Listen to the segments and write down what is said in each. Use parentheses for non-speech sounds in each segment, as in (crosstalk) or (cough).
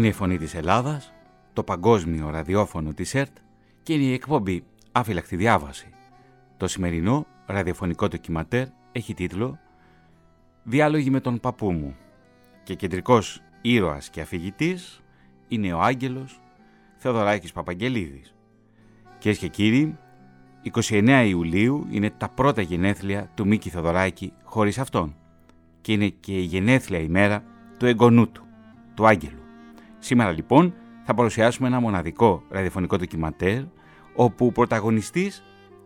Είναι η φωνή της Ελλάδας, το παγκόσμιο ραδιόφωνο της ΕΡΤ και είναι η εκπομπή «Άφυλακτη διάβαση». Το σημερινό ραδιοφωνικό ντοκιματέρ έχει τίτλο «Διάλογοι με τον παππού μου» και κεντρικός ήρωας και αφηγητής είναι ο Άγγελος Θεοδωράκης Παπαγγελίδης. Κυρίες και κύριοι, 29 Ιουλίου είναι τα πρώτα γενέθλια του Μίκη Θεοδωράκη χωρίς αυτόν και είναι και η γενέθλια ημέρα του εγγονού του, του Άγγελου. Σήμερα λοιπόν θα παρουσιάσουμε ένα μοναδικό ραδιοφωνικό ντοκιματέρ όπου ο πρωταγωνιστής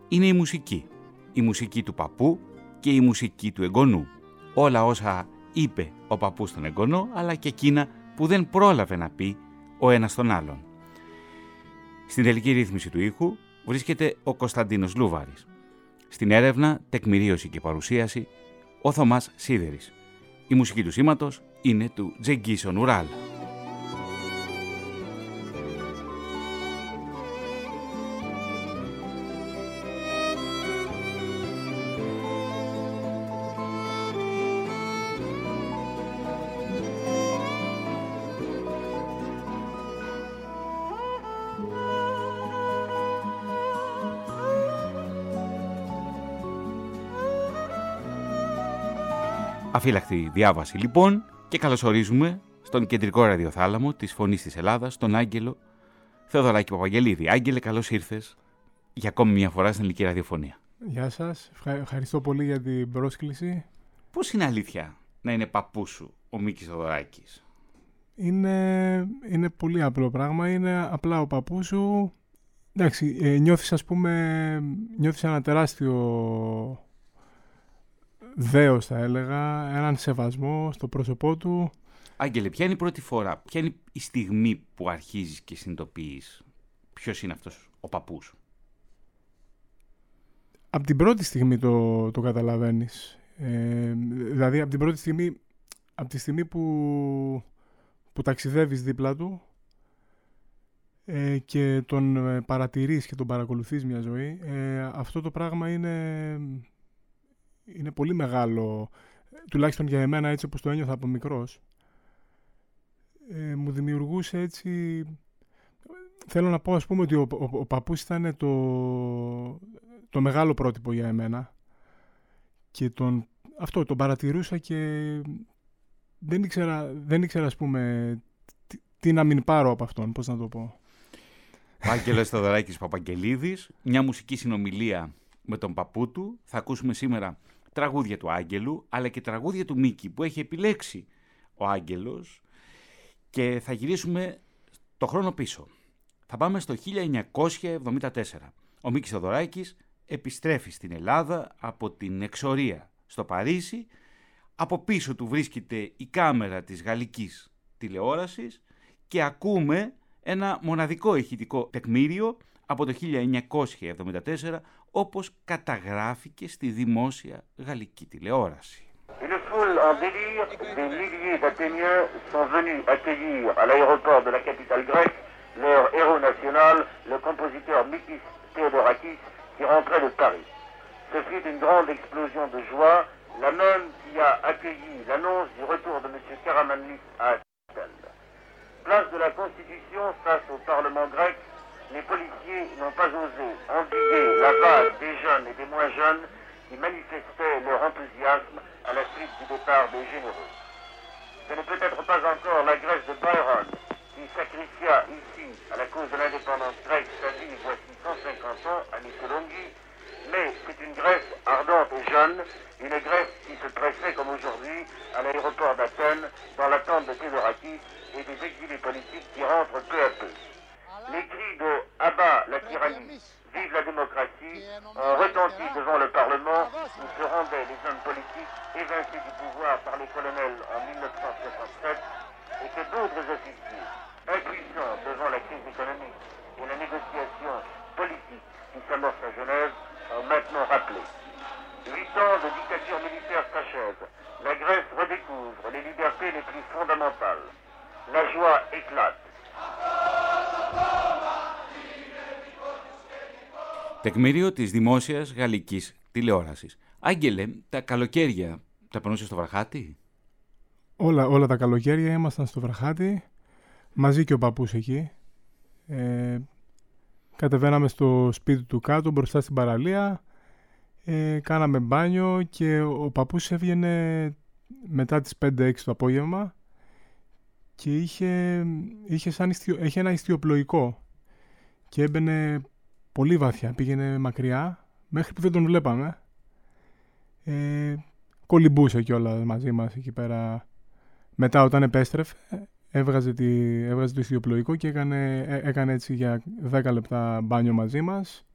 είναι η μουσική. Η μουσική του παππού και η μουσική του εγγονού. Όλα όσα είπε ο παππούς στον εγγονό αλλά και εκείνα που δεν πρόλαβε να πει ο ένας τον άλλον. Στην τελική ρύθμιση του ήχου βρίσκεται ο Κωνσταντίνος Λούβαρης. Στην έρευνα, τεκμηρίωση και παρουσίαση, ο Θωμάς Σίδερης. Η μουσική του σήματος είναι του Τζεγκίσον Ουράλ. Αφύλακτη διάβαση λοιπόν και καλωσορίζουμε στον κεντρικό ραδιοθάλαμο της Φωνής της Ελλάδας, τον Άγγελο Θεοδωράκη Παπαγγελίδη. Άγγελε, καλώς ήρθες για ακόμη μια φορά στην ελληνική ραδιοφωνία. Γεια σας, ευχαριστώ πολύ για την πρόσκληση. Πώς είναι αλήθεια να είναι παππούς σου ο Μίκης Θεοδωράκης; Είναι, είναι πολύ απλό πράγμα, είναι απλά ο παππούς σου. Εντάξει, ε, νιώθεις ας πούμε, νιώθεις ένα τεράστιο δέος θα έλεγα, έναν σεβασμό στο πρόσωπό του. Άγγελε, ποια είναι η πρώτη φορά, ποια είναι η στιγμή που αρχίζεις και συνειδητοποιείς ποιος είναι αυτός ο παππούς; Από την πρώτη στιγμή το, το καταλαβαίνεις. Ε, δηλαδή από την πρώτη στιγμή, από τη στιγμή που, που ταξιδεύεις δίπλα του ε, και τον ε, παρατηρείς και τον παρακολουθείς μια ζωή, ε, αυτό το πράγμα είναι είναι πολύ μεγάλο, τουλάχιστον για εμένα έτσι όπως το ένιωθα από μικρός. Ε, μου δημιουργούσε έτσι... Θέλω να πω ας πούμε ότι ο, ο, ο παππούς ήταν το, το μεγάλο πρότυπο για εμένα και τον, αυτό τον παρατηρούσα και δεν ήξερα, δεν ήξερα ας πούμε τι, τι να μην πάρω από αυτόν, πώς να το πω. Ο Άγγελος Θεοδωράκης Παπαγγελίδης, μια μουσική συνομιλία με τον παππού του. Θα ακούσουμε σήμερα τραγούδια του Άγγελου, αλλά και τραγούδια του Μίκη που έχει επιλέξει ο Άγγελος και θα γυρίσουμε το χρόνο πίσω. Θα πάμε στο 1974. Ο Μίκης Θοδωράκης επιστρέφει στην Ελλάδα από την εξορία στο Παρίσι. Από πίσω του βρίσκεται η κάμερα της γαλλικής τηλεόρασης και ακούμε ένα μοναδικό ηχητικό τεκμήριο από το 1974 όπως καταγράφηκε στη δημόσια γαλλική τηλεόραση. Une foule en délire, des milliers d'Athéniens sont venus accueillir à l'aéroport de la capitale grecque leur héros national, le compositeur Mikis Theodorakis, qui rentrait de Paris. Ce fut une grande explosion de joie, la même qui a accueilli l'annonce du retour de M. Karamanlis à Athènes. Place de la Constitution face au Parlement grec, les policiers n'ont pas osé endiguer la vague des jeunes et des moins jeunes qui manifestaient leur enthousiasme à la suite du départ des généraux. Ce n'est peut-être pas encore la Grèce de Byron qui sacrifia ici, à la cause de l'indépendance grecque, sa vie voici 150 ans à Missolonghi, mais c'est une Grèce ardente et jeune, une Grèce qui se pressait comme aujourd'hui à l'aéroport d'Athènes dans l'attente de Théodorakis et des exilés politiques qui rentrent peu à peu. Les cris de Abat la tyrannie, vive la démocratie ont retenti devant le Parlement où se rendaient les hommes politiques évincés du pouvoir par les colonels en 1967 et que d'autres officiers, impuissants devant la crise économique et la négociation politique qui s'amorce à Genève, ont maintenant rappelé. Huit ans de dictature militaire s'achèvent. La Grèce redécouvre les libertés les plus fondamentales. La joie éclate. Τεκμήριο της δημόσιας γαλλικής τηλεόρασης. Άγγελε, τα καλοκαίρια τα περνούσες στο Βραχάτι; Όλα, όλα τα καλοκαίρια ήμασταν στο Βραχάτι. μαζί και ο παππούς εκεί. Ε, κατεβαίναμε στο σπίτι του κάτω μπροστά στην παραλία. Ε, κάναμε μπάνιο και ο παππούς έβγαινε μετά τις 5-6 το απόγευμα και είχε, είχε, σαν ιστιο, είχε ένα ιστιοπλοϊκό και έμπαινε πολύ βαθιά, πήγαινε μακριά μέχρι που δεν τον βλέπαμε. Ε, κολυμπούσε κιόλα μαζί μας εκεί πέρα. Μετά όταν επέστρεφε έβγαζε, τη, έβγαζε το ιστιοπλοϊκό και έκανε, ε, έκανε έτσι για 10 λεπτά μπάνιο μαζί μας.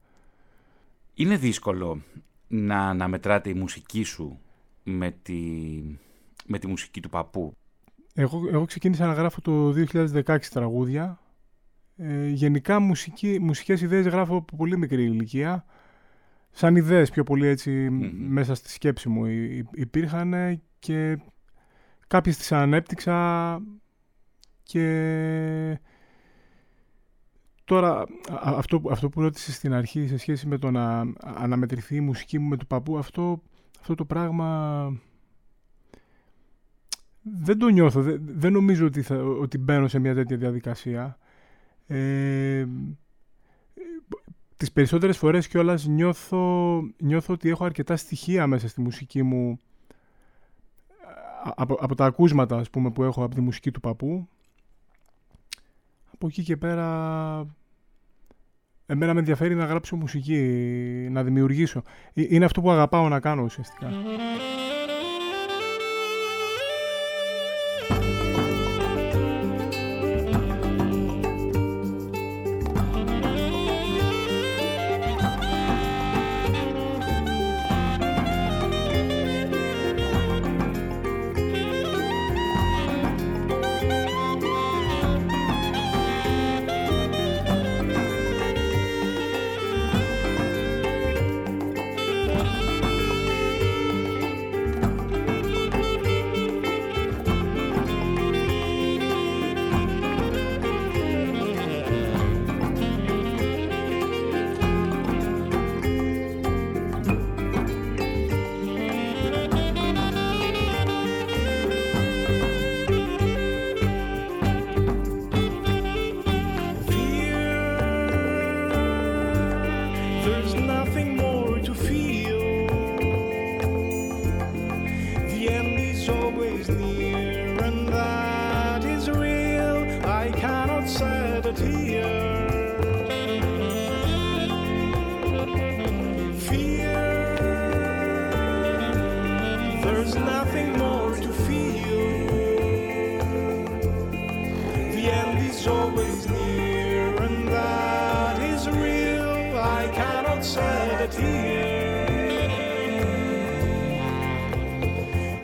Είναι δύσκολο να, να μετράτε η μουσική σου με τη, με τη μουσική του παππού; Εγώ, εγώ ξεκίνησα να γράφω το 2016 τραγούδια. Ε, γενικά μουσική, μουσικές ιδέες γράφω από πολύ μικρή ηλικία. Σαν ιδέες πιο πολύ μέσα στη σκέψη μου υπήρχαν και κάποιες τις ανέπτυξα και τώρα αυτό, αυτό που ρώτησες στην αρχή σε σχέση με το να αναμετρηθεί η μουσική μου με του παππού αυτό, αυτό το πράγμα δεν το νιώθω. Δεν, νομίζω ότι, θα, ότι μπαίνω σε μια τέτοια διαδικασία. Ε, τις περισσότερες φορές κιόλας νιώθω, νιώθω ότι έχω αρκετά στοιχεία μέσα στη μουσική μου από, από τα ακούσματα ας πούμε, που έχω από τη μουσική του παππού. Από εκεί και πέρα εμένα με ενδιαφέρει να γράψω μουσική, να δημιουργήσω. Ε, είναι αυτό που αγαπάω να κάνω ουσιαστικά.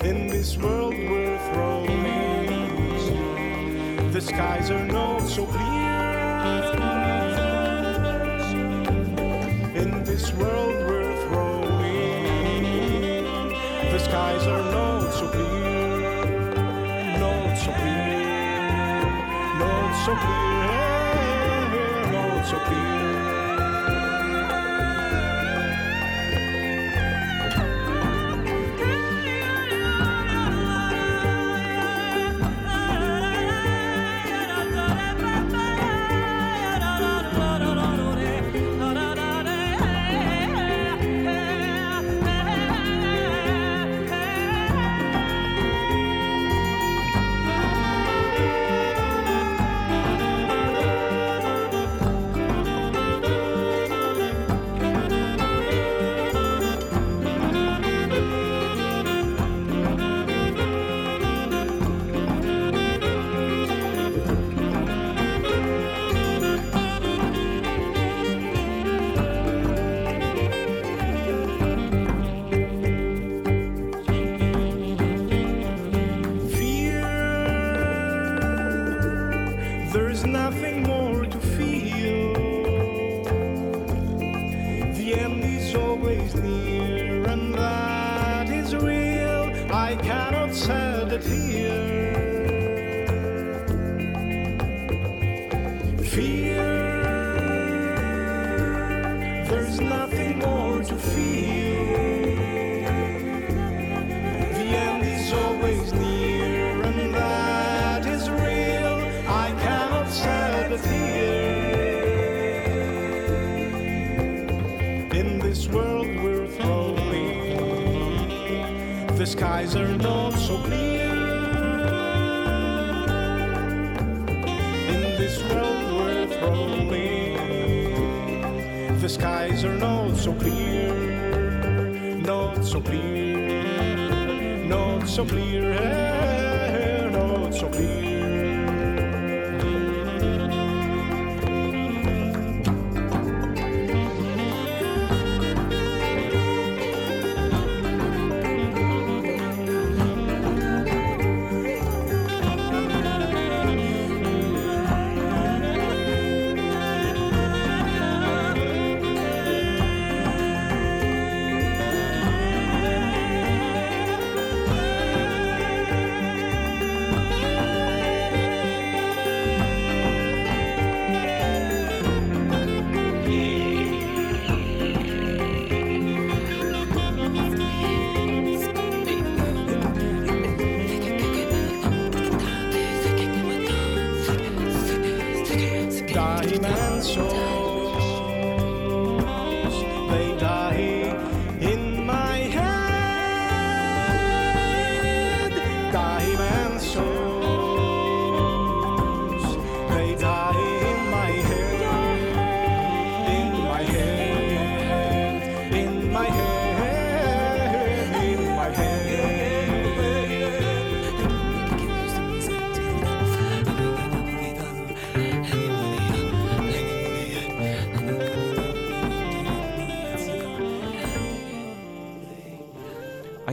In this world we're thrown, the skies are not so clear. In this world we're thrown, the skies are not so clear, not so clear, not so clear. Skies are not so clear. In this world we're rolling, the skies are not so clear, not so clear, not so clear, not so clear.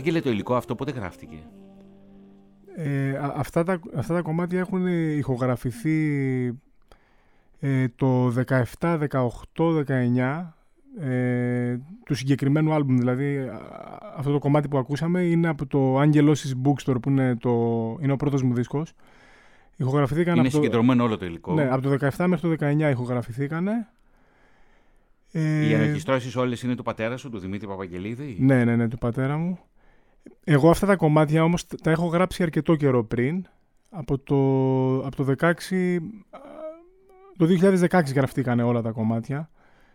Άγγελε, το υλικό αυτό πότε γράφτηκε; Ε, αυτά, τα, αυτά τα κομμάτια έχουν ηχογραφηθεί ε, το 17, 18, 19 ε, του συγκεκριμένου άλμπουμ. Δηλαδή αυτό το κομμάτι που ακούσαμε είναι από το Angelosis Bookstore που είναι, το, είναι ο πρώτος μου δίσκος. Ηχογραφηθήκαν είναι από συγκεντρωμένο το, όλο το υλικό. Ναι, από το 17 μέχρι το 19 ηχογραφηθήκαν. Οι ενεργιστρώσεις όλες είναι του πατέρα σου, του Δημήτρη Παπαγγελίδη; Ναι, ναι, ναι, του πατέρα μου. Εγώ αυτά τα κομμάτια όμως τα έχω γράψει αρκετό καιρό πριν. Από το, από το 16, το 2016 γραφτήκανε όλα τα κομμάτια.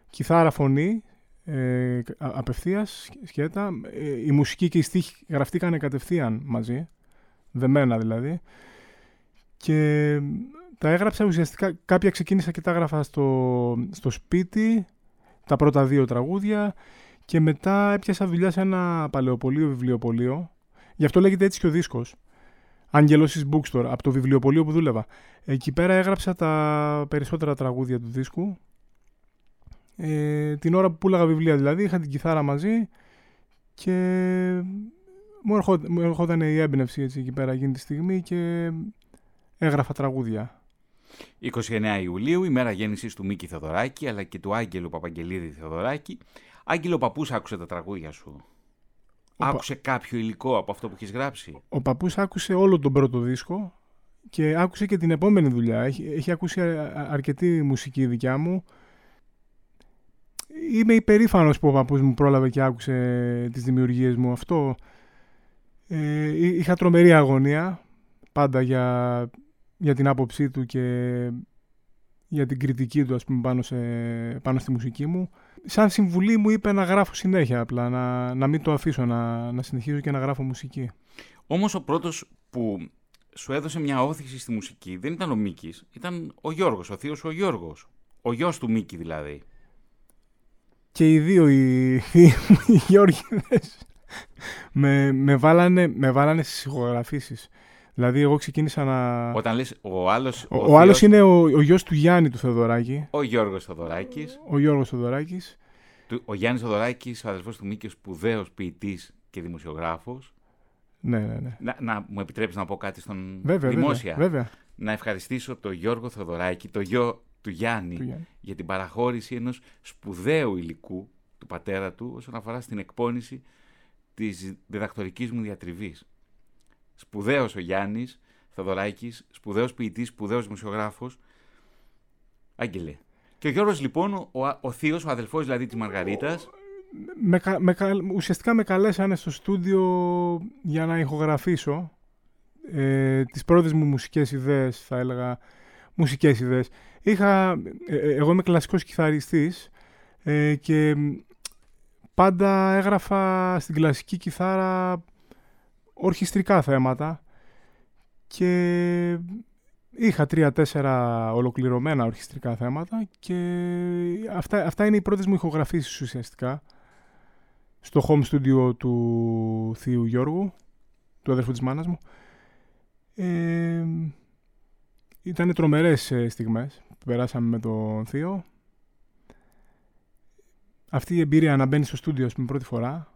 Κιθάρα φωνή, ε, απευθείας, σκέτα. Ε, η μουσική και η στίχη γραφτήκανε κατευθείαν μαζί. Δεμένα δηλαδή. Και τα έγραψα ουσιαστικά, κάποια ξεκίνησα και τα έγραφα στο, στο σπίτι, τα πρώτα δύο τραγούδια και μετά έπιασα δουλειά σε ένα παλαιοπολείο βιβλιοπολείο. Γι' αυτό λέγεται έτσι και ο δίσκος. Αγγελώσει Bookstore, από το βιβλιοπολείο που δούλευα. Εκεί πέρα έγραψα τα περισσότερα τραγούδια του δίσκου. Ε, την ώρα που πουλάγα βιβλία δηλαδή, είχα την κιθάρα μαζί και μου, ερχόταν, η έμπνευση έτσι, εκεί πέρα εκείνη τη στιγμή και έγραφα τραγούδια. 29 Ιουλίου, η μέρα γέννησης του Μίκη Θεοδωράκη αλλά και του Άγγελου Παπαγγελίδη Θεοδωράκη Άγγελο παππούς άκουσε τα τραγούδια σου. Ο άκουσε κάποιο υλικό από αυτό που έχεις γράψει. Ο παππούς άκουσε όλο τον πρώτο δίσκο και άκουσε και την επόμενη δουλειά. Έχει, έχει ακούσει αρκετή μουσική δικιά μου. Είμαι υπερήφανος που ο παππούς μου πρόλαβε και άκουσε τις δημιουργίες μου. Αυτό ε, είχα τρομερή αγωνία πάντα για, για την άποψή του και για την κριτική του ας πούμε, πάνω, σε, πάνω στη μουσική μου σαν συμβουλή μου είπε να γράφω συνέχεια απλά, να, να μην το αφήσω, να, να συνεχίζω και να γράφω μουσική. Όμως ο πρώτος που σου έδωσε μια όθηση στη μουσική δεν ήταν ο Μίκης, ήταν ο Γιώργος, ο θείος ο Γιώργος. Ο γιος του Μίκη δηλαδή. Και οι δύο οι, οι, οι Γιώργηδες με, με, βάλανε, με βάλανε στις ηχογραφήσεις. Δηλαδή, εγώ ξεκίνησα να. Όταν λες, ο άλλος... Ο, ο, ο άλλος είναι ο, ο γιος του Γιάννη του Θεοδωράκη. Ο Γιώργος Θεοδωράκης. Ο Γιώργος Θεοδωράκης. Ο Γιάννης Θεοδωράκης, ο αδελφός του Μίκης, ο σπουδαίος ποιητής και δημοσιογράφος. Ναι, ναι, ναι. Να, να μου επιτρέψεις να πω κάτι στον βέβαια, δημόσια; Βέβαια, βέβαια. Να ευχαριστήσω τον Γιώργο Θεοδωράκη, το γιο του Γιάννη, του Γιάννη, για την παραχώρηση ενός σπουδαίου υλικού του πατέρα του όσον αφορά στην εκπόνηση της διδακτορικής μου διατριβής. Σπουδαίος ο Γιάννης Θοδωράκης, σπουδαίος ποιητής, σπουδαίος δημοσιογράφος. Άγγελε. Και ο Γιώργος λοιπόν, ο, ο θείος, ο αδελφός δηλαδή της Μαργαρίτας. Με, με, ουσιαστικά με καλέσανε στο στούντιο για να ηχογραφήσω ε, τις πρώτες μου μουσικές ιδέες, θα έλεγα, μουσικές ιδέες. Είχα, ε, ε, εγώ είμαι κλασικός κιθαριστής ε, και πάντα έγραφα στην κλασική κιθάρα ορχιστρικά θέματα και είχα τρία-τέσσερα ολοκληρωμένα ορχιστρικά θέματα και αυτά, αυτά είναι οι πρώτες μου ηχογραφήσεις ουσιαστικά στο home studio του θείου Γιώργου, του αδερφού της μάνας μου. Ε, ήταν τρομερές ε, στιγμές που περάσαμε με τον θείο. Αυτή η εμπειρία να μπαίνεις στο στούντιο, ας πούμε, πρώτη φορά,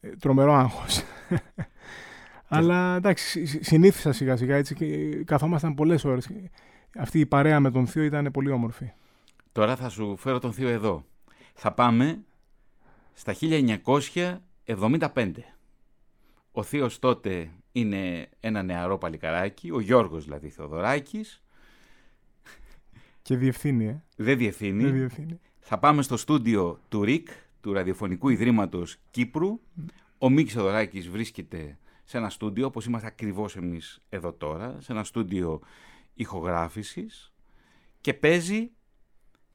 ε, τρομερό άγχος. (laughs) Αλλά εντάξει, συνήθισα σιγά σιγά έτσι και καθόμασταν πολλές ώρες. Αυτή η παρέα με τον θείο ήταν πολύ όμορφη. Τώρα θα σου φέρω τον θείο εδώ. Θα πάμε στα 1975. Ο θείος τότε είναι ένα νεαρό παλικαράκι, ο Γιώργος δηλαδή Θεοδωράκης. Και διευθύνει, ε. Δεν διευθύνει. Δεν διευθύνει. Θα πάμε στο στούντιο του ΡΙΚ, του Ραδιοφωνικού Ιδρύματος Κύπρου. Ο Μίκης Θεοδωράκης βρίσκεται σε ένα στούντιο, όπως είμαστε ακριβώς εμείς εδώ τώρα, σε ένα στούντιο ηχογράφησης και παίζει,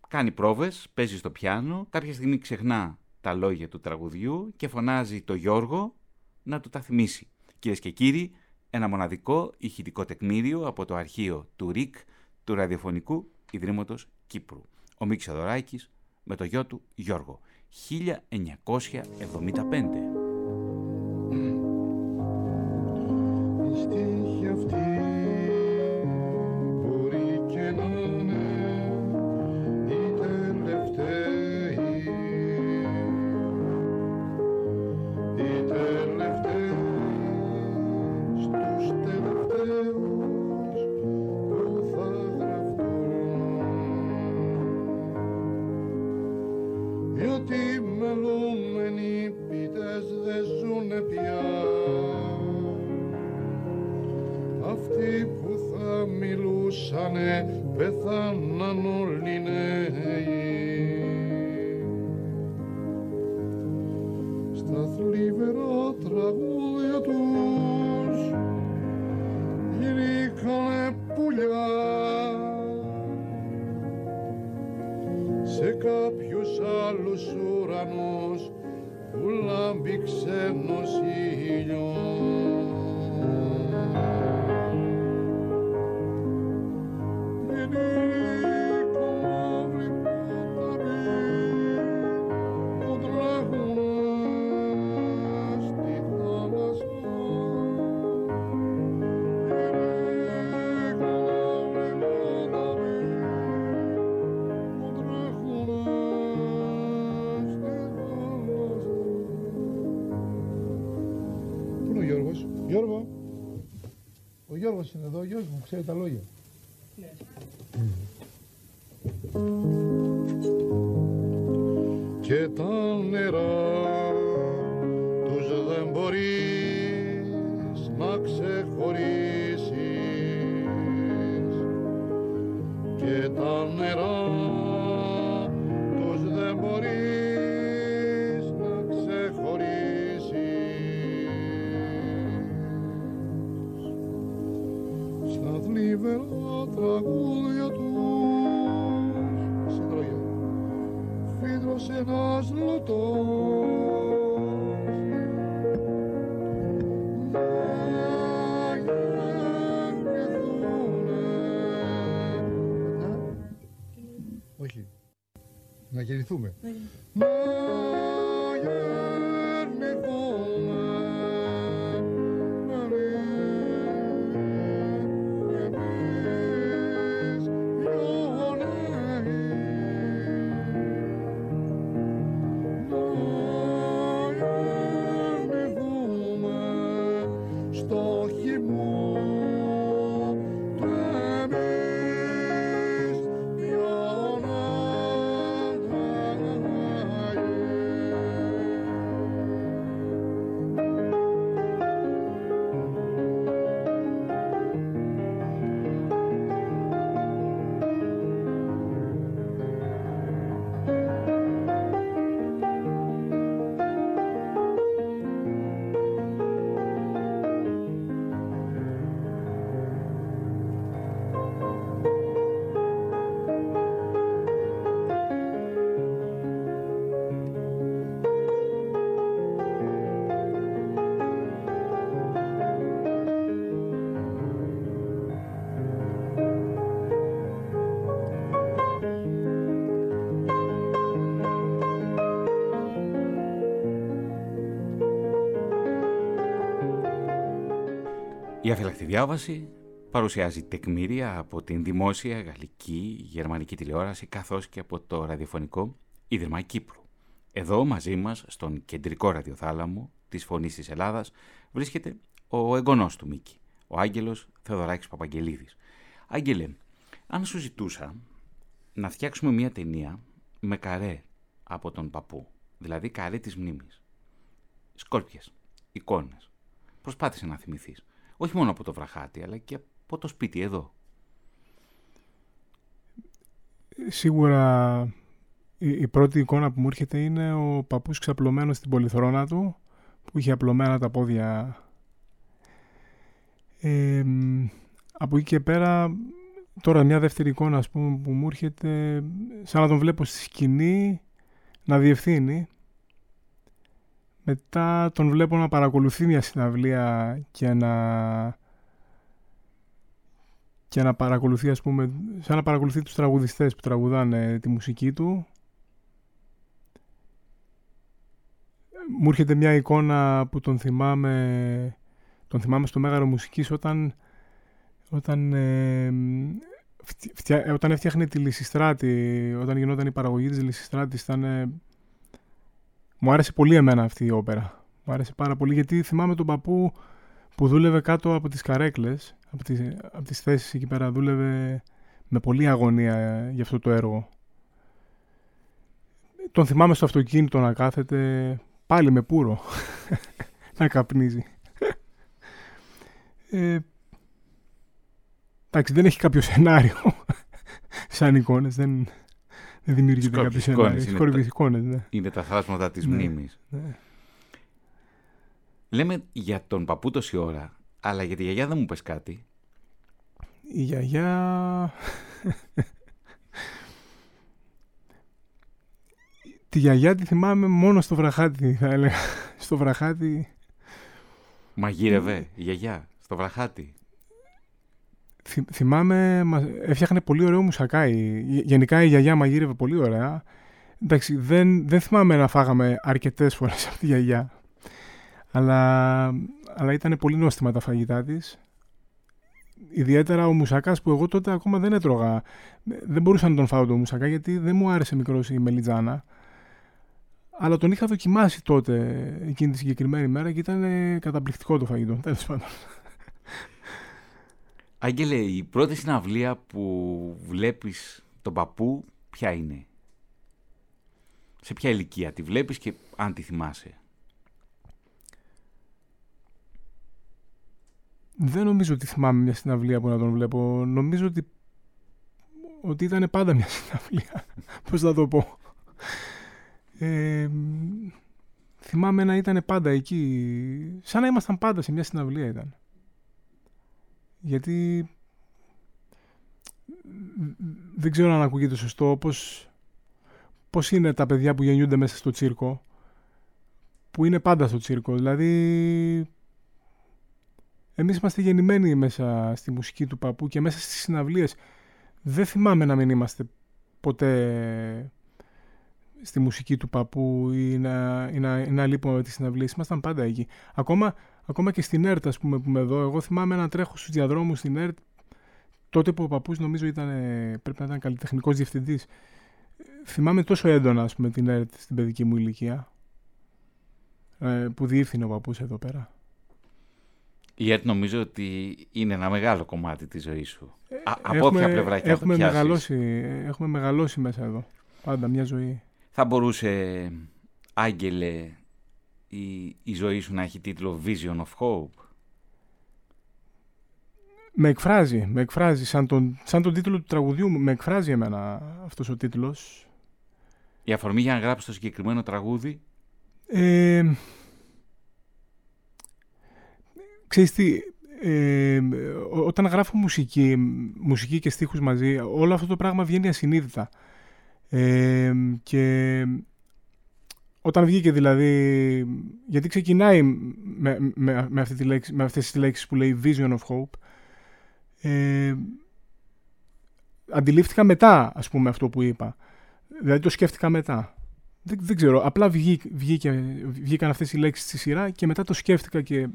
κάνει πρόβες, παίζει στο πιάνο, κάποια στιγμή ξεχνά τα λόγια του τραγουδιού και φωνάζει το Γιώργο να του τα θυμίσει. Κυρίες και κύριοι, ένα μοναδικό ηχητικό τεκμήριο από το αρχείο του ΡΙΚ, του Ραδιοφωνικού Ιδρύματος Κύπρου. Ο Μίξ Αδωράκης με το γιο του Γιώργο. 1975. σε κάποιους αλλού ουρανούς που λάμπει ξένος ήλιος. Είναι εδώ, ο γιος μου, ξέρει τα λόγια. Ναι. Και τα νερά φύτρωσε ένας λωτός Όχι. Να γεννηθούμε. Να γεννηθούμε. Η αφυλακτή διάβαση παρουσιάζει τεκμήρια από την δημόσια γαλλική γερμανική τηλεόραση καθώς και από το ραδιοφωνικό Ίδρυμα Κύπρου. Εδώ μαζί μας, στον κεντρικό ραδιοθάλαμο της Φωνής της Ελλάδας, βρίσκεται ο εγγονός του Μίκη, ο Άγγελος Θεοδωράκης Παπαγγελίδης. Άγγελε, αν σου ζητούσα να φτιάξουμε μια ταινία με καρέ από τον παππού, δηλαδή καρέ της μνήμης, σκόρπιες, εικόνες, προσπάθησε να θυμηθείς. Όχι μόνο από το βραχάτι, αλλά και από το σπίτι εδώ. Σίγουρα η, πρώτη εικόνα που μου έρχεται είναι ο παππούς ξαπλωμένος στην πολυθρόνα του, που είχε απλωμένα τα πόδια. από εκεί και πέρα, τώρα μια δεύτερη εικόνα ας πούμε, που μου έρχεται, σαν να τον βλέπω στη σκηνή να διευθύνει μετά τον βλέπω να παρακολουθεί μια συναυλία και να και να παρακολουθεί ας πούμε σαν να παρακολουθεί τους τραγουδιστές που τραγουδάνε τη μουσική του. Μου έρχεται μια εικόνα που τον θυμάμαι τον θυμάμαι στο Μέγαρο Μουσικής όταν όταν, ε, φτια, όταν έφτιαχνε τη Λυσιστράτη όταν γινόταν η παραγωγή της Λυσιστράτης ήταν μου άρεσε πολύ εμένα αυτή η όπερα. Μου άρεσε πάρα πολύ γιατί θυμάμαι τον παππού που δούλευε κάτω από τις καρέκλες, από τις, από τις θέσεις εκεί πέρα, δούλευε με πολλή αγωνία για αυτό το έργο. Τον θυμάμαι στο αυτοκίνητο να κάθεται πάλι με πουρο, (laughs) να καπνίζει. Ε, εντάξει, δεν έχει κάποιο σενάριο (laughs) σαν εικόνες, δεν, δεν δημιουργείται κάποιο σενάριο. Σκόρπιες εικόνες, ναι. Είναι τα θάσματα της ναι, μνήμης. Ναι. Λέμε για τον παππού τόση ώρα, αλλά για τη γιαγιά δεν μου πες κάτι. Η γιαγιά... (laughs) τη γιαγιά τη θυμάμαι μόνο στο βραχάτι, θα έλεγα. (laughs) Στο βραχάτι... Μαγείρευε η γιαγιά, στο βραχάτι θυμάμαι, έφτιαχνε πολύ ωραίο μουσακάι. Γενικά η γιαγιά μαγείρευε πολύ ωραία. Εντάξει, δεν, δεν θυμάμαι να φάγαμε αρκετές φορές (laughs) από τη γιαγιά. Αλλά, αλλά ήταν πολύ νόστιμα τα φαγητά της. Ιδιαίτερα ο μουσακάς που εγώ τότε ακόμα δεν έτρωγα. Δεν μπορούσα να τον φάω τον μουσακά γιατί δεν μου άρεσε μικρός η μελιτζάνα. Αλλά τον είχα δοκιμάσει τότε εκείνη τη συγκεκριμένη μέρα και ήταν καταπληκτικό το φαγητό. Τέλος πάντων. Άγγελε, η πρώτη συναυλία που βλέπεις τον παππού, ποια είναι; Σε ποια ηλικία τη βλέπεις και αν τη θυμάσαι; Δεν νομίζω ότι θυμάμαι μια συναυλία που να τον βλέπω. Νομίζω ότι, ότι ήταν πάντα μια (laughs) συναυλία. Πώς θα το πω; Ε, θυμάμαι να ήταν πάντα εκεί. Σαν να ήμασταν πάντα σε μια συναυλία ήταν. Γιατί δεν ξέρω αν ακούγεται σωστό πώς, πώς είναι τα παιδιά που γεννιούνται μέσα στο τσίρκο που είναι πάντα στο τσίρκο. Δηλαδή εμείς είμαστε γεννημένοι μέσα στη μουσική του παππού και μέσα στις συναυλίες. Δεν θυμάμαι να μην είμαστε ποτέ στη μουσική του παππού ή να, ή να, ή να λείπουμε με τις συναυλίες. Ήμασταν πάντα εκεί. Ακόμα Ακόμα και στην ΕΡΤ, ας πούμε, που είμαι εδώ, εγώ θυμάμαι να τρέχω στους διαδρόμους στην ΕΡΤ τότε που ο παππούς νομίζω ήταν, πρέπει να ήταν καλλιτεχνικός διευθυντής. Θυμάμαι τόσο έντονα, ας πούμε, την ΕΡΤ στην παιδική μου ηλικία. Ε, που διεύθυνε ο παππούς εδώ πέρα. Η ΕΡΤ νομίζω ότι είναι ένα μεγάλο κομμάτι της ζωής σου. Ε, από όποια πλευρά και έχουμε μεγαλώσει, έχουμε μεγαλώσει μέσα εδώ. Πάντα μια ζωή. Θα μπορούσε, Άγγελε, η, η ζωή σου να έχει τίτλο Vision of Hope; Με εκφράζει, με εκφράζει. Σαν τον, σαν τον τίτλο του τραγουδιού με εκφράζει εμένα αυτός ο τίτλος. Η αφορμή για να γράψεις το συγκεκριμένο τραγούδι; Ε, ξέρεις τι, ε, όταν γράφω μουσική, μουσική και στίχους μαζί, όλο αυτό το πράγμα βγαίνει ασυνείδητα. Ε, και όταν βγήκε δηλαδή, γιατί ξεκινάει με, με, με, αυτή τη λέξη, με αυτές τις λέξεις που λέει Vision of Hope, ε, αντιλήφθηκα μετά, ας πούμε, αυτό που είπα. Δηλαδή το σκέφτηκα μετά. Δεν, δεν ξέρω, απλά βγήκε, βγήκε, βγήκαν αυτές οι λέξεις στη σειρά και μετά το σκέφτηκα και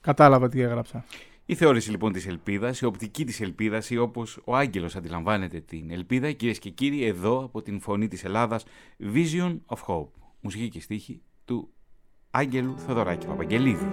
κατάλαβα τι έγραψα. Η θεώρηση λοιπόν της ελπίδας, η οπτική της ελπίδας ή όπως ο Άγγελος αντιλαμβάνεται την ελπίδα, κυρίες και κύριοι, εδώ από την φωνή της Ελλάδας, Vision of Hope, μουσική και στίχη του Άγγελου Θεοδωράκη Παπαγγελίδη.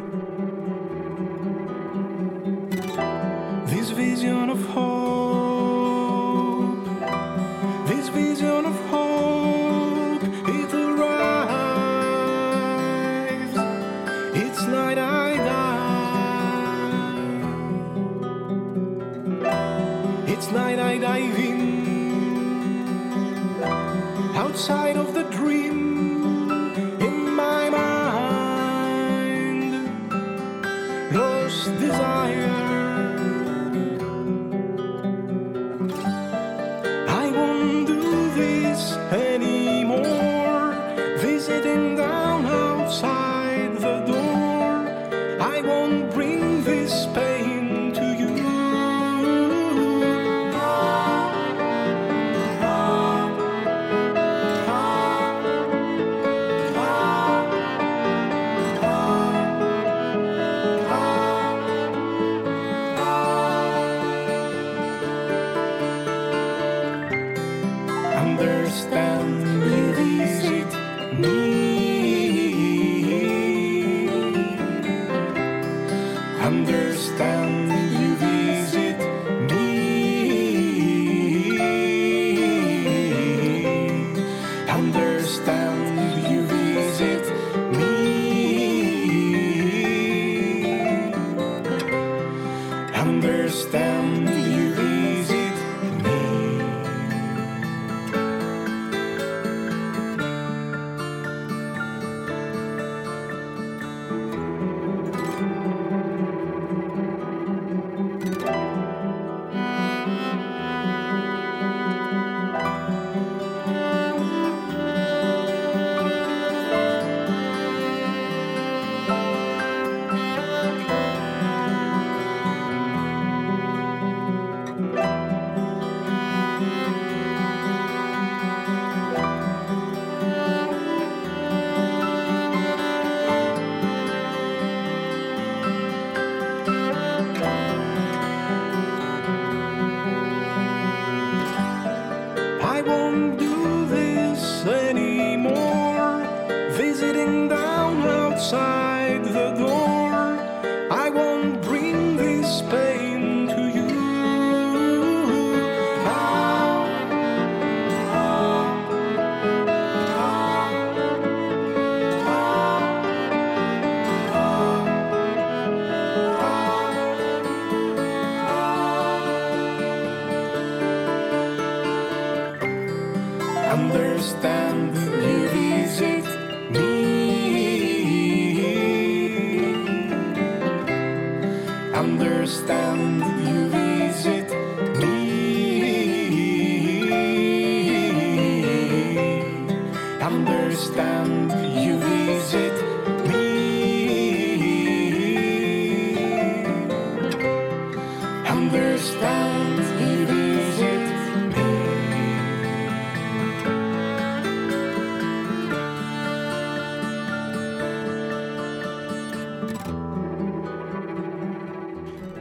Understand you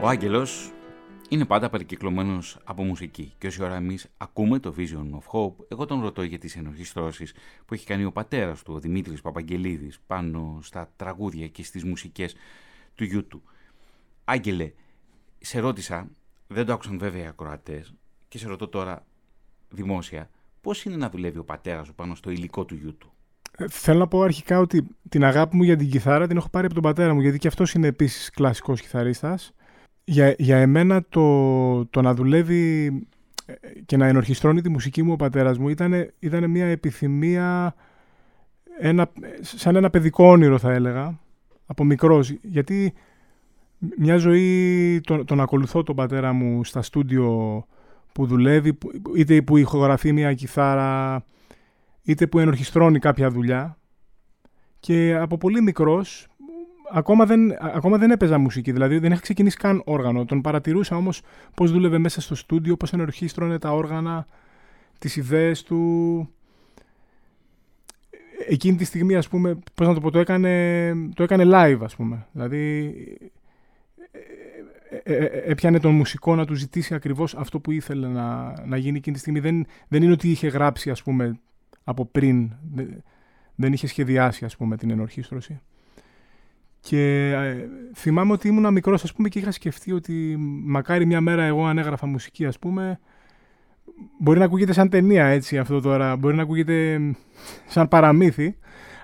Ο Άγγελος είναι πάντα περικυκλωμένος από μουσική και όση ώρα εμείς ακούμε το Vision of Hope, εγώ τον ρωτώ για τις ενορχιστρώσεις που έχει κάνει ο πατέρας του, ο Δημήτρης Παπαγγελίδης, πάνω στα τραγούδια και στις μουσικές του γιού του. Άγγελε, σε ρώτησα, δεν το άκουσαν βέβαια οι ακροατές και σε ρωτώ τώρα δημόσια, πώς είναι να δουλεύει ο πατέρας σου πάνω στο υλικό του γιού του; Ε, Θέλω να πω αρχικά ότι την αγάπη μου για την κιθάρα την έχω πάρει από τον πατέρα μου, γιατί και αυτός είναι επίσης κλασικός κιθαρίστας. Για, για εμένα το, το να δουλεύει ε, και να ενορχιστρώνει τη μουσική μου ο πατέρας μου ήταν, ήταν μια επιθυμία, ένα, σαν ένα παιδικό όνειρο θα έλεγα, από μικρός. Γιατί μια ζωή τον, τον ακολουθώ τον πατέρα μου στα στούντιο που δουλεύει, που- είτε που ηχογραφεί μια κιθάρα, είτε που ενορχιστρώνει κάποια δουλειά. Και από πολύ μικρός, ακόμα δεν, ακόμα δεν έπαιζα μουσική, δηλαδή δεν είχα ξεκινήσει καν όργανο. Τον παρατηρούσα όμως πώς δούλευε μέσα στο στούντιο, πώς ενορχίστρωνε τα όργανα, τις ιδέες του. Εκείνη τη στιγμή, ας πούμε, πώς να το πω, το έκανε, το έκανε live, ας πούμε. Δηλαδή, ε, ε, έπιανε τον μουσικό να του ζητήσει ακριβώς αυτό που ήθελε να, να γίνει εκείνη τη στιγμή. Δεν, δεν είναι ότι είχε γράψει, ας πούμε, από πριν, δεν είχε σχεδιάσει, ας πούμε, την ενορχίστρωση. Και ε, θυμάμαι ότι ήμουν μικρός, ας πούμε, και είχα σκεφτεί ότι μακάρι μια μέρα εγώ αν έγραφα μουσική, ας πούμε. Μπορεί να ακούγεται σαν ταινία έτσι αυτό τώρα, μπορεί να ακούγεται σαν παραμύθι,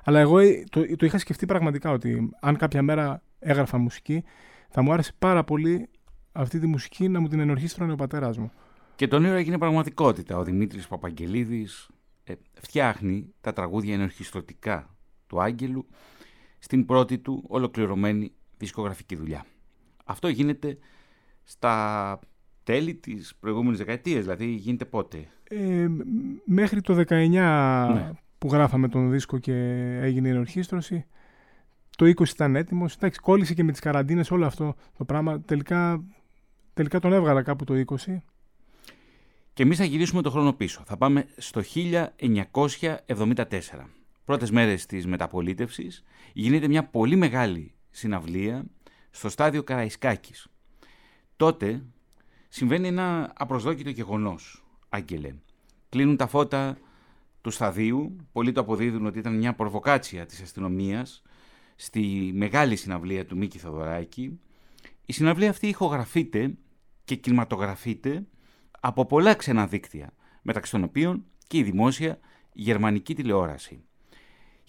αλλά εγώ ε, το, το είχα σκεφτεί πραγματικά ότι αν κάποια μέρα έγραφα μουσική, θα μου άρεσε πάρα πολύ αυτή τη μουσική να μου την ενορχίστρωνε ο πατέρας μου. Και τον όνειρο έγινε πραγματικότητα. Ο Δημήτρης Παπαγγελίδης ε, φτιάχνει τα τραγούδια ενορχιστρωτικά του Άγγελου στην πρώτη του ολοκληρωμένη δισκογραφική δουλειά. Αυτό γίνεται στα τέλη της προηγούμενης δεκαετίας, δηλαδή γίνεται πότε; Ε, μέχρι το 19 ναι. που γράφαμε τον δίσκο και έγινε η ενορχίστρωση, το 20 ήταν έτοιμος. Εντάξει, κόλλησε και με τις καραντίνες όλο αυτό το πράγμα. Τελικά, τελικά τον έβγαλα κάπου το 20. Και εμείς θα γυρίσουμε το χρόνο πίσω. Θα πάμε στο 1974 πρώτες μέρες της μεταπολίτευσης γίνεται μια πολύ μεγάλη συναυλία στο στάδιο Καραϊσκάκης. Τότε συμβαίνει ένα απροσδόκητο γεγονός, Άγγελε. Κλείνουν τα φώτα του σταδίου, πολλοί το αποδίδουν ότι ήταν μια προβοκάτσια της αστυνομίας στη μεγάλη συναυλία του Μίκη Θοδωράκη. Η συναυλία αυτή ηχογραφείται και κινηματογραφείται από πολλά ξένα δίκτυα, μεταξύ των οποίων και η δημόσια γερμανική τηλεόραση.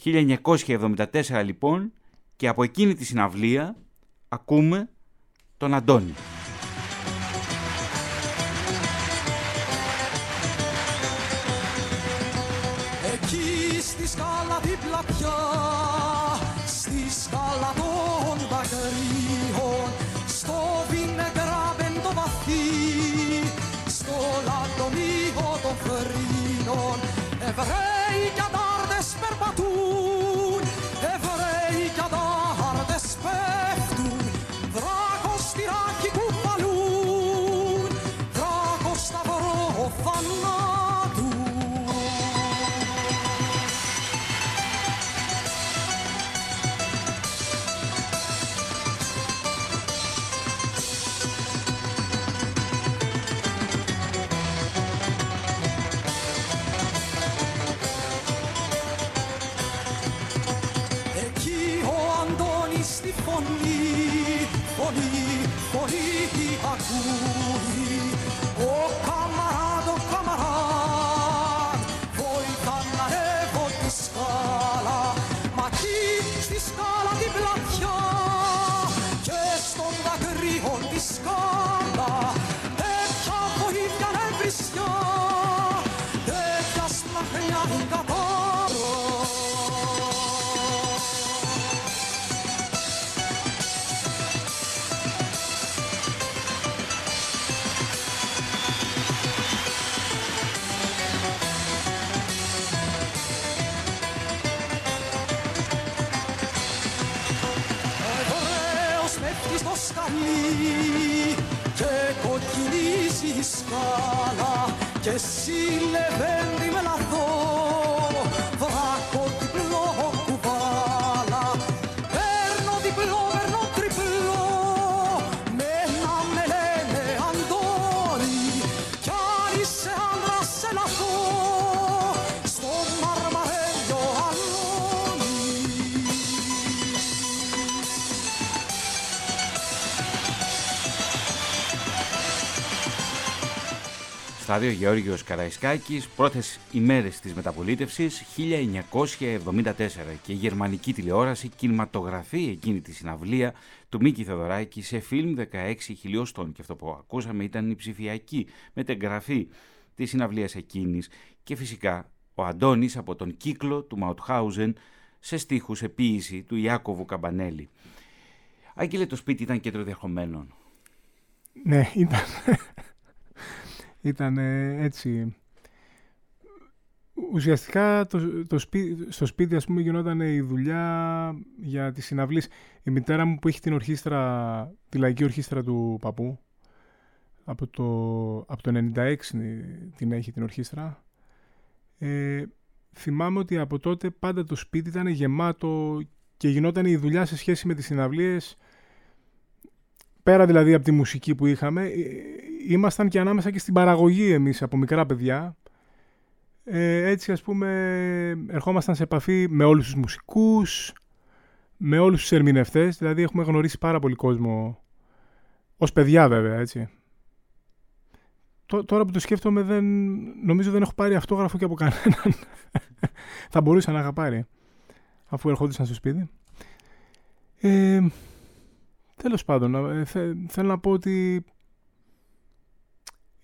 1974 λοιπόν και από εκείνη τη συναυλία ακούμε τον Αντώνη. Εκεί στη σκάλα την πλατιά, στη σκάλα των δακρύων, στο βινεγκράμπεν το βαθύ, στο λαντονίο των φρύνων, Εβραίοι Στάδιο Γεώργιος Καραϊσκάκης, πρώτες ημέρες της μεταπολίτευσης 1974 και η γερμανική τηλεόραση κινηματογραφεί εκείνη τη συναυλία του Μίκη Θεοδωράκη σε φιλμ 16 χιλιοστών και αυτό που ακούσαμε ήταν η ψηφιακή μετεγγραφή της συναυλίας εκείνης και φυσικά ο Αντώνης από τον κύκλο του Μαουτχάουζεν σε στίχους επίηση του Ιάκωβου Καμπανέλη. Άγγελε το σπίτι ήταν κέντρο διαχωμένων. Ναι, ήταν, ήταν ε, έτσι. Ουσιαστικά το, το σπί- στο σπίτι ας πούμε γινόταν η δουλειά για τις συναυλίες. Η μητέρα μου που έχει την ορχήστρα, τη λαϊκή ορχήστρα του παππού, από το, από το 96 την έχει την ορχήστρα. Ε, θυμάμαι ότι από τότε πάντα το σπίτι ήταν γεμάτο και γινόταν η δουλειά σε σχέση με τις συναυλίες πέρα δηλαδή από τη μουσική που είχαμε, ε, ήμασταν και ανάμεσα και στην παραγωγή εμείς από μικρά παιδιά. Ε, έτσι ας πούμε ερχόμασταν σε επαφή με όλους τους μουσικούς, με όλους τους ερμηνευτές, δηλαδή έχουμε γνωρίσει πάρα πολύ κόσμο ως παιδιά βέβαια έτσι. Τώρα που το σκέφτομαι δεν, νομίζω δεν έχω πάρει αυτόγραφο και από κανέναν. (laughs) Θα μπορούσα να είχα πάρει αφού ερχόντουσαν στο σπίτι. Ε, τέλος πάντων, ε, θέλω να πω ότι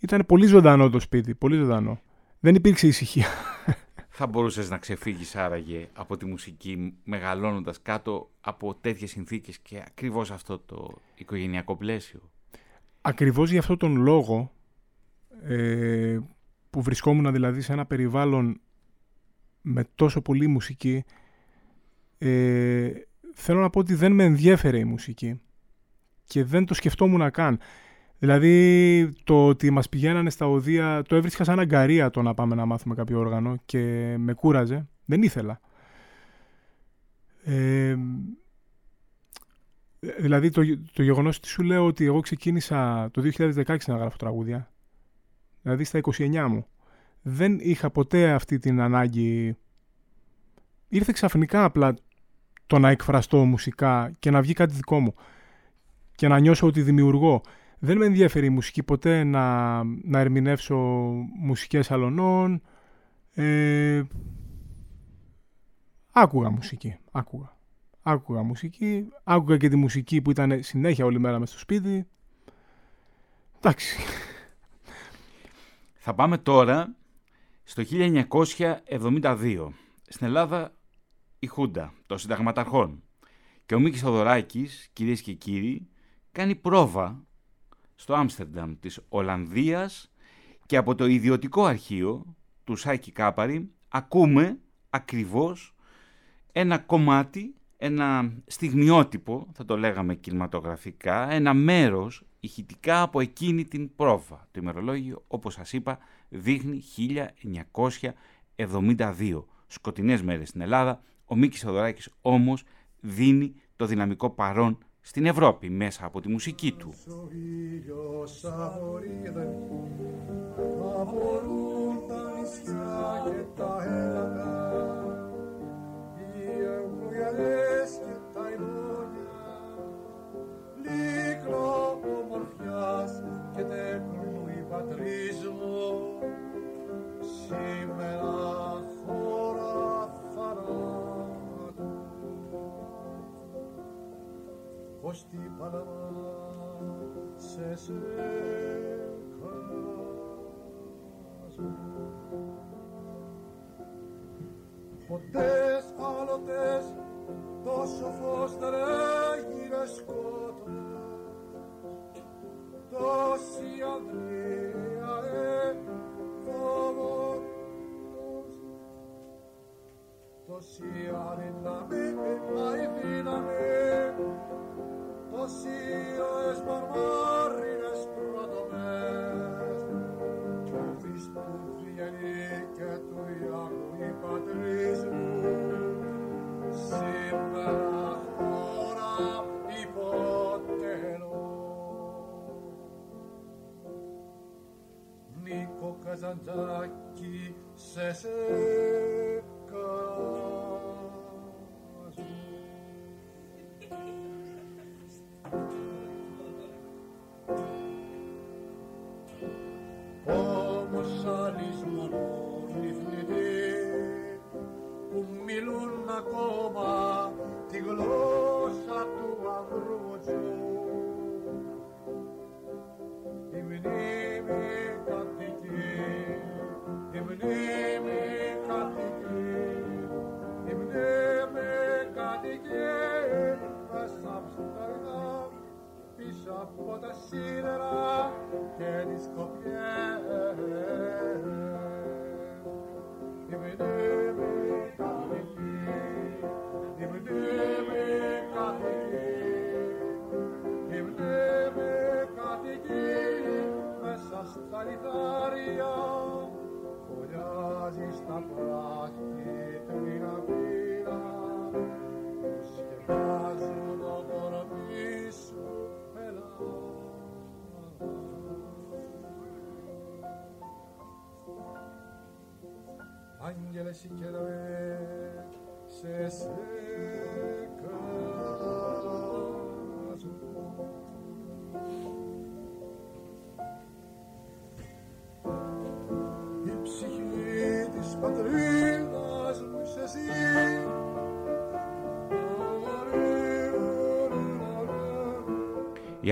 ήταν πολύ ζωντανό το σπίτι, πολύ ζωντανό. Δεν υπήρξε ησυχία. Θα μπορούσες να ξεφύγεις άραγε από τη μουσική μεγαλώνοντας κάτω από τέτοιες συνθήκες και ακριβώς αυτό το οικογενειακό πλαίσιο; Ακριβώς για αυτόν τον λόγο ε, που βρισκόμουν δηλαδή σε ένα περιβάλλον με τόσο πολύ μουσική ε, θέλω να πω ότι δεν με ενδιέφερε η μουσική και δεν το σκεφτόμουν καν. Δηλαδή το ότι μας πηγαίνανε στα οδεία το έβρισκα σαν αγκαρία το να πάμε να μάθουμε κάποιο όργανο και με κούραζε. Δεν ήθελα. Ε, δηλαδή το, το γεγονός ότι σου λέω ότι εγώ ξεκίνησα το 2016 να γράφω τραγούδια δηλαδή στα 29 μου δεν είχα ποτέ αυτή την ανάγκη ήρθε ξαφνικά απλά το να εκφραστώ μουσικά και να βγει κάτι δικό μου και να νιώσω ότι δημιουργώ. Δεν με ενδιαφέρει η μουσική ποτέ να, να ερμηνεύσω μουσικές αλωνών. Ε, άκουγα μουσική, άκουγα. Άκουγα μουσική, άκουγα και τη μουσική που ήταν συνέχεια όλη μέρα μες στο σπίτι. Εντάξει. Θα πάμε τώρα στο 1972. Στην Ελλάδα η Χούντα των Συνταγματαρχών. Και ο Μίκης Θοδωράκης, κυρίες και κύριοι, κάνει πρόβα στο Άμστερνταμ της Ολλανδίας και από το ιδιωτικό αρχείο του Σάικη Κάπαρη ακούμε ακριβώς ένα κομμάτι, ένα στιγμιότυπο, θα το λέγαμε κινηματογραφικά, ένα μέρος ηχητικά από εκείνη την πρόβα. Το ημερολόγιο, όπως σας είπα, δείχνει 1972. Σκοτεινές μέρες στην Ελλάδα, ο Μίκης Θεοδωράκης όμως δίνει το δυναμικό παρόν στην Ευρώπη μέσα από τη μουσική του.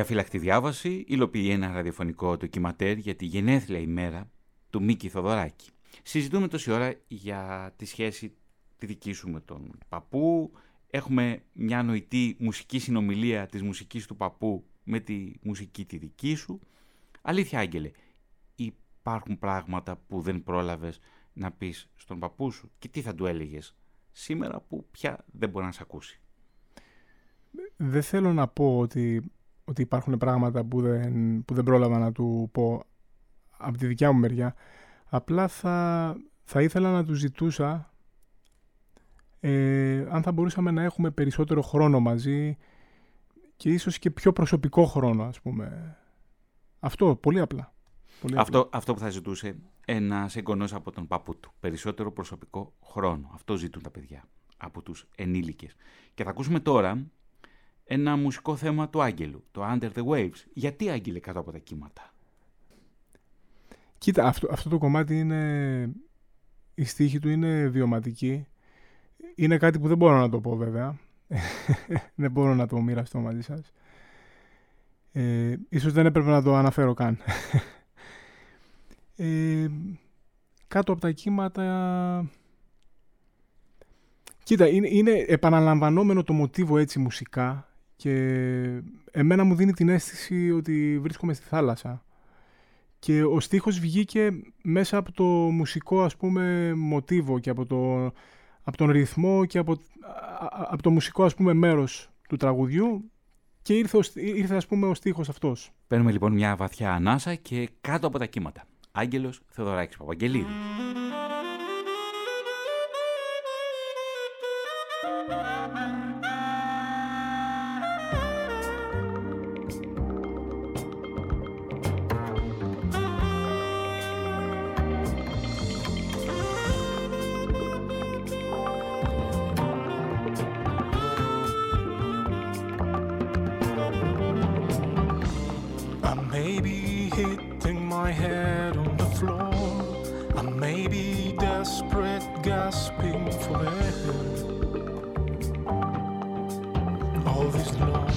Η αφυλακτή διάβαση υλοποιεί ένα ραδιοφωνικό ντοκιματέρ για τη γενέθλια ημέρα του Μίκη Θοδωράκη. Συζητούμε τόση ώρα για τη σχέση τη δική σου με τον παππού. Έχουμε μια νοητή μουσική συνομιλία της μουσικής του παππού με τη μουσική τη δική σου. Αλήθεια, Άγγελε, υπάρχουν πράγματα που δεν πρόλαβες να πεις στον παππού σου και τι θα του έλεγες σήμερα που πια δεν μπορεί να σε ακούσει; Δεν θέλω να πω ότι, ότι υπάρχουν πράγματα που δεν, που δεν πρόλαβα να του πω από τη δικιά μου μεριά. Απλά θα, θα ήθελα να τους ζητούσα ε, αν θα μπορούσαμε να έχουμε περισσότερο χρόνο μαζί και ίσως και πιο προσωπικό χρόνο, ας πούμε. Αυτό, πολύ απλά. Πολύ απλά. Αυτό, αυτό που θα ζητούσε ένας εγγονός από τον παππού του. Περισσότερο προσωπικό χρόνο. Αυτό ζητούν τα παιδιά από τους ενήλικες. Και θα ακούσουμε τώρα ένα μουσικό θέμα του Άγγελου, το Under the Waves. Γιατί Άγγελε κάτω από τα κύματα; Κοίτα, αυτό, αυτό το κομμάτι είναι... Η στίχη του είναι βιωματική. Είναι κάτι που δεν μπορώ να το πω βέβαια. (laughs) δεν μπορώ να το μοιραστώ μαζί σας. Ε, ίσως δεν έπρεπε να το αναφέρω καν. (laughs) ε, κάτω από τα κύματα... Κοίτα, είναι, είναι επαναλαμβανόμενο το μοτίβο έτσι μουσικά και εμένα μου δίνει την αίσθηση ότι βρίσκομαι στη θάλασσα. Και ο στίχος βγήκε μέσα από το μουσικό ας πούμε μοτίβο και από, το, από τον ρυθμό και από, από το μουσικό ας πούμε μέρος του τραγουδιού και ήρθε, ήρθε ας πούμε ο στίχος αυτός. Παίρνουμε λοιπόν μια βαθιά ανάσα και κάτω από τα κύματα. Άγγελος Θεοδωράκης Παπαγγελίδης. My head on the floor. I may be desperate, gasping for air. All this long.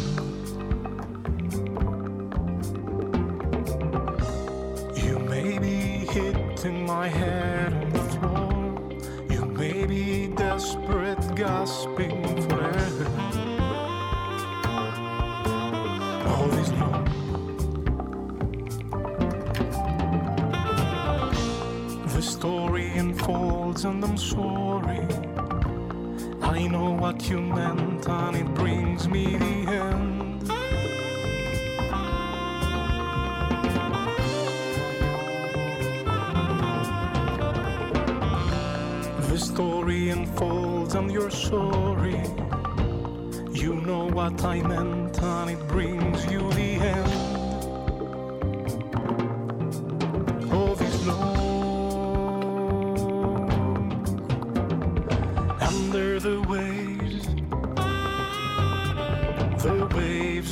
You may be hitting my head on the floor. You may be desperate, gasping unfolds and I'm sorry. I know what you meant and it brings me the end. The story unfolds and you're sorry. You know what I meant and it brings you the end.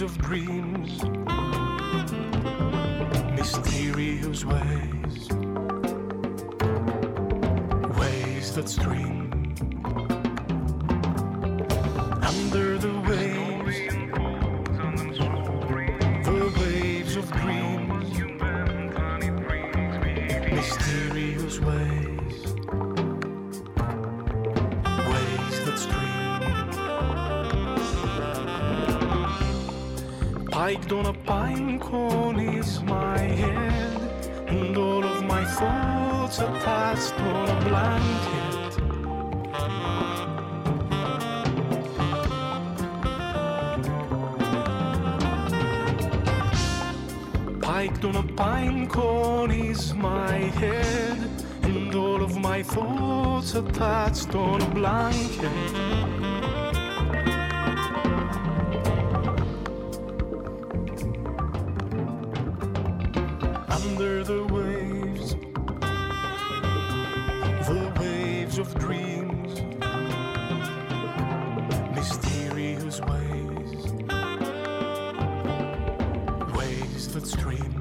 Of dreams, mysterious ways, ways that stream attached on a. Under the waves, the waves of dreams, mysterious ways, ways that stream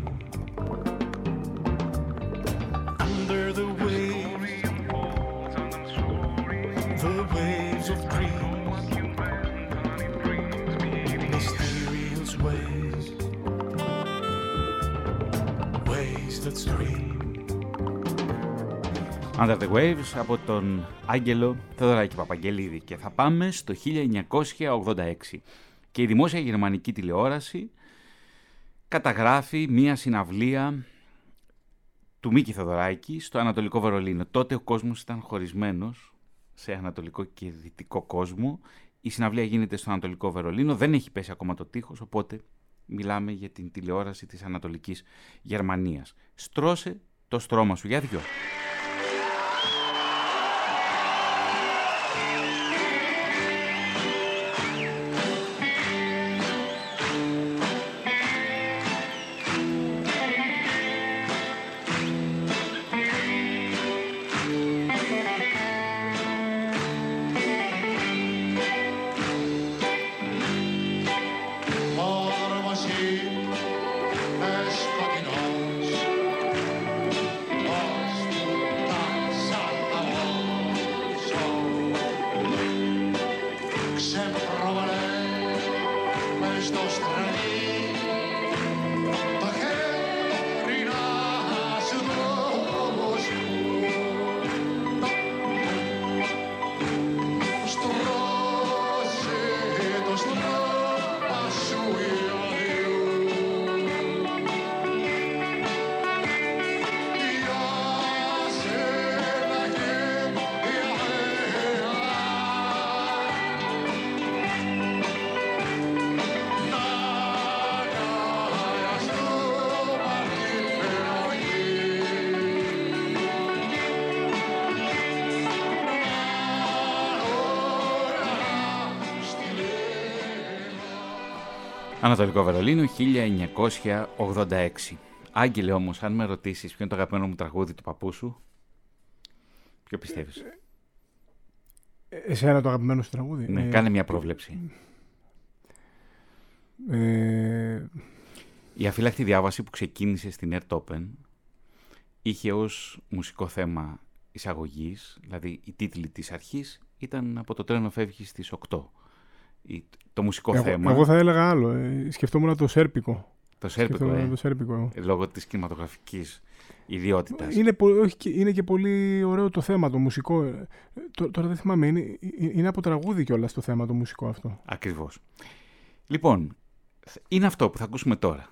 Under the Waves από τον Άγγελο Θεοδωράκη Παπαγγελίδη και θα πάμε στο 1986 και η δημόσια γερμανική τηλεόραση καταγράφει μία συναυλία του Μίκη Θεοδωράκη στο Ανατολικό Βερολίνο. Τότε ο κόσμος ήταν χωρισμένος σε Ανατολικό και Δυτικό κόσμο. Η συναυλία γίνεται στο Ανατολικό Βερολίνο, δεν έχει πέσει ακόμα το τείχος, οπότε μιλάμε για την τηλεόραση της Ανατολικής Γερμανίας. Στρώσε το στρώμα σου για δυο. Ανατολικό Βερολίνο 1986. Άγγελε όμως, αν με ρωτήσεις ποιο είναι το αγαπημένο μου τραγούδι του παππού σου, ποιο πιστεύεις; Ε, Εσένα το αγαπημένο σου τραγούδι; ναι, Ε, κάνε μια πρόβλεψη. ε, Η αφύλακτη διάβαση που ξεκίνησε στην Air Open είχε ως μουσικό θέμα εισαγωγής, δηλαδή οι τίτλοι της αρχής ήταν από το τρένο φεύγεις στις 8. Η- Το μουσικό εγώ, θέμα, εγώ θα έλεγα άλλο. Ε, σκεφτόμουν το σέρπικο. το σέρπικο, Σκεφτόμουν ε, το σέρπικο. εγώ. λόγω της κινηματογραφικής ιδιότητας. Είναι, πο- όχι, και- είναι και πολύ ωραίο το θέμα το μουσικό. Ε, τω- Τώρα δεν θυμάμαι. Είναι, ε- είναι από τραγούδι κιόλας το θέμα το μουσικό αυτό. Ακριβώς. Λοιπόν, είναι αυτό που θα ακούσουμε τώρα.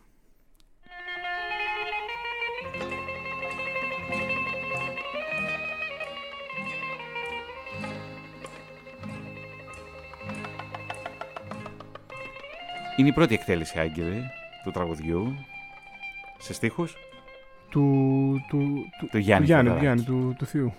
Είναι η πρώτη εκτέλεση, Άγγελε, του τραγουδιού. Σε στίχους; Του, του, του, του Γιάννη του Γιάννη, του, Θεοδωράκη. Γιάννη, του, του θείου.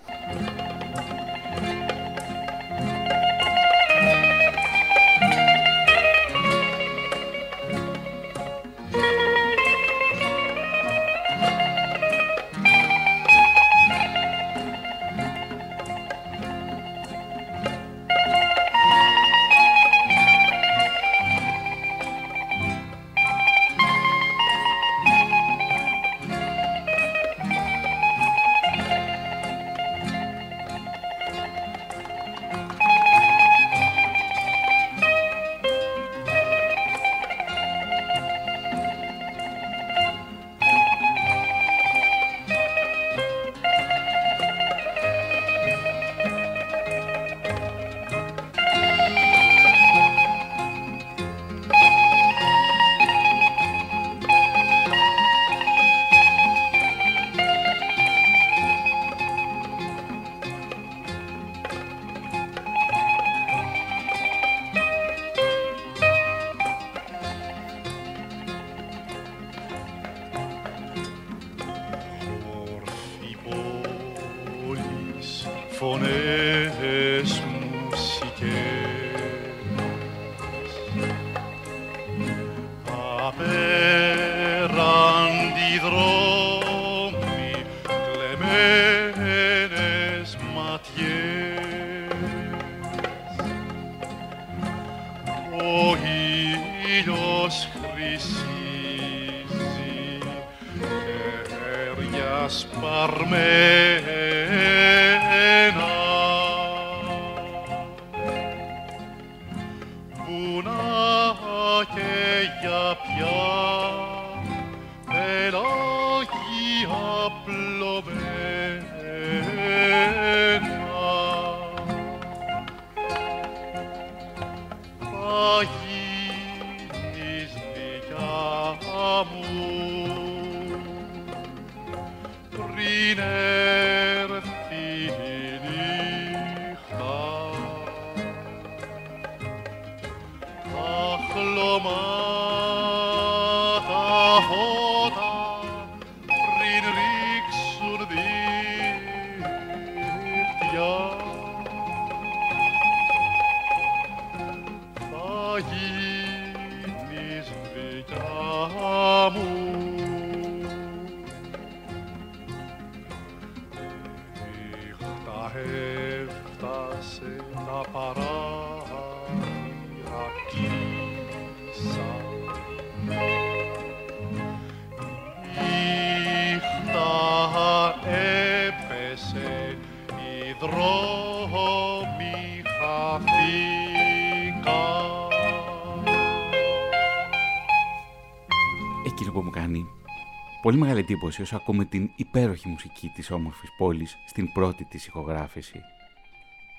Πολύ μεγάλη εντύπωση όσο ακούμε την υπέροχη μουσική της όμορφης πόλης στην πρώτη της ηχογράφηση.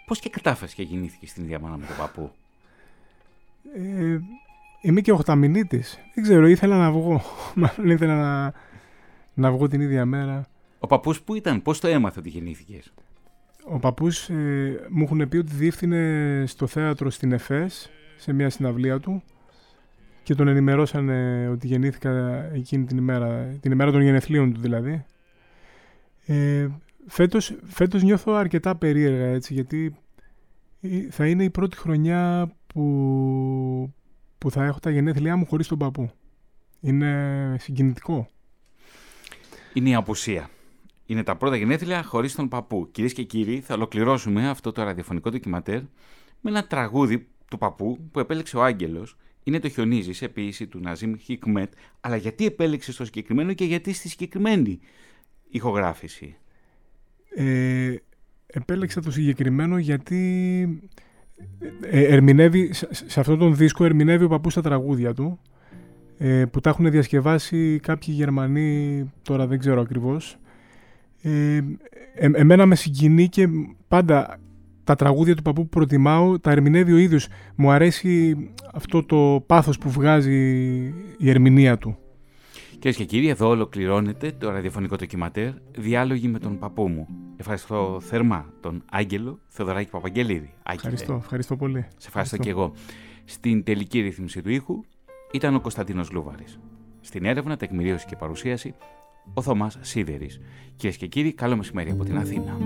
Πώς και κατάφερες και γεννήθηκε στην ίδια μάνα με τον παππού; Ε, είμαι και οχταμινίτης. Δεν ξέρω, ήθελα να βγω. (laughs) Μάλλον ήθελα να, να βγω την ίδια μέρα. Ο παππούς που ήταν, πώς το έμαθε ότι γεννήθηκες; Ο παππούς ε, μου έχουν πει ότι διεύθυνε στο θέατρο στην ΕΦΕΣ σε μια συναυλία του και τον ενημερώσανε ότι γεννήθηκα εκείνη την ημέρα, την ημέρα των γενεθλίων του δηλαδή. Ε, φέτος, φέτος νιώθω αρκετά περίεργα έτσι γιατί ε, θα είναι η πρώτη χρονιά που, που θα έχω τα γενέθλιά μου χωρίς τον παππού. Είναι συγκινητικό. Είναι η απουσία. Είναι τα πρώτα γενέθλια χωρίς τον παππού. Κυρίες και κύριοι, θα ολοκληρώσουμε αυτό το ραδιοφωνικό ντοκιματέρ με ένα τραγούδι του παππού που επέλεξε ο Άγγελος. Είναι το Χιονίζεις σε ποιήση του Ναζίμ Χικμέτ. Αλλά γιατί επέλεξες το συγκεκριμένο και γιατί στη συγκεκριμένη ηχογράφηση; Ε, επέλεξα το συγκεκριμένο γιατί ε, ερμηνεύει, σε, σε αυτόν τον δίσκο ερμηνεύει ο παππούς τα τραγούδια του ε, που τα έχουν διασκευάσει κάποιοι Γερμανοί, τώρα δεν ξέρω ακριβώς. Ε, ε, εμένα με συγκινεί και πάντα τα τραγούδια του παππού που προτιμάω τα ερμηνεύει ο ίδιος. Μου αρέσει αυτό το πάθος που βγάζει η ερμηνεία του. Κυρίες και κύριοι, εδώ ολοκληρώνεται το ραδιοφωνικό ντοκιματέρ Διάλογοι με τον παππού μου. Ευχαριστώ θερμά τον Άγγελο Θεοδωράκη Παπαγγελίδη. Ευχαριστώ, ευχαριστώ πολύ. Σε ευχαριστώ και εγώ. Στην τελική ρύθμιση του ήχου ήταν ο Κωνσταντίνος Λούβαρης. Στην έρευνα, τεκμηρίωση και παρουσίαση, ο Θωμάς Σίδερης. Κυρίες και κύριοι, καλό μεσημέρι από την Αθήνα.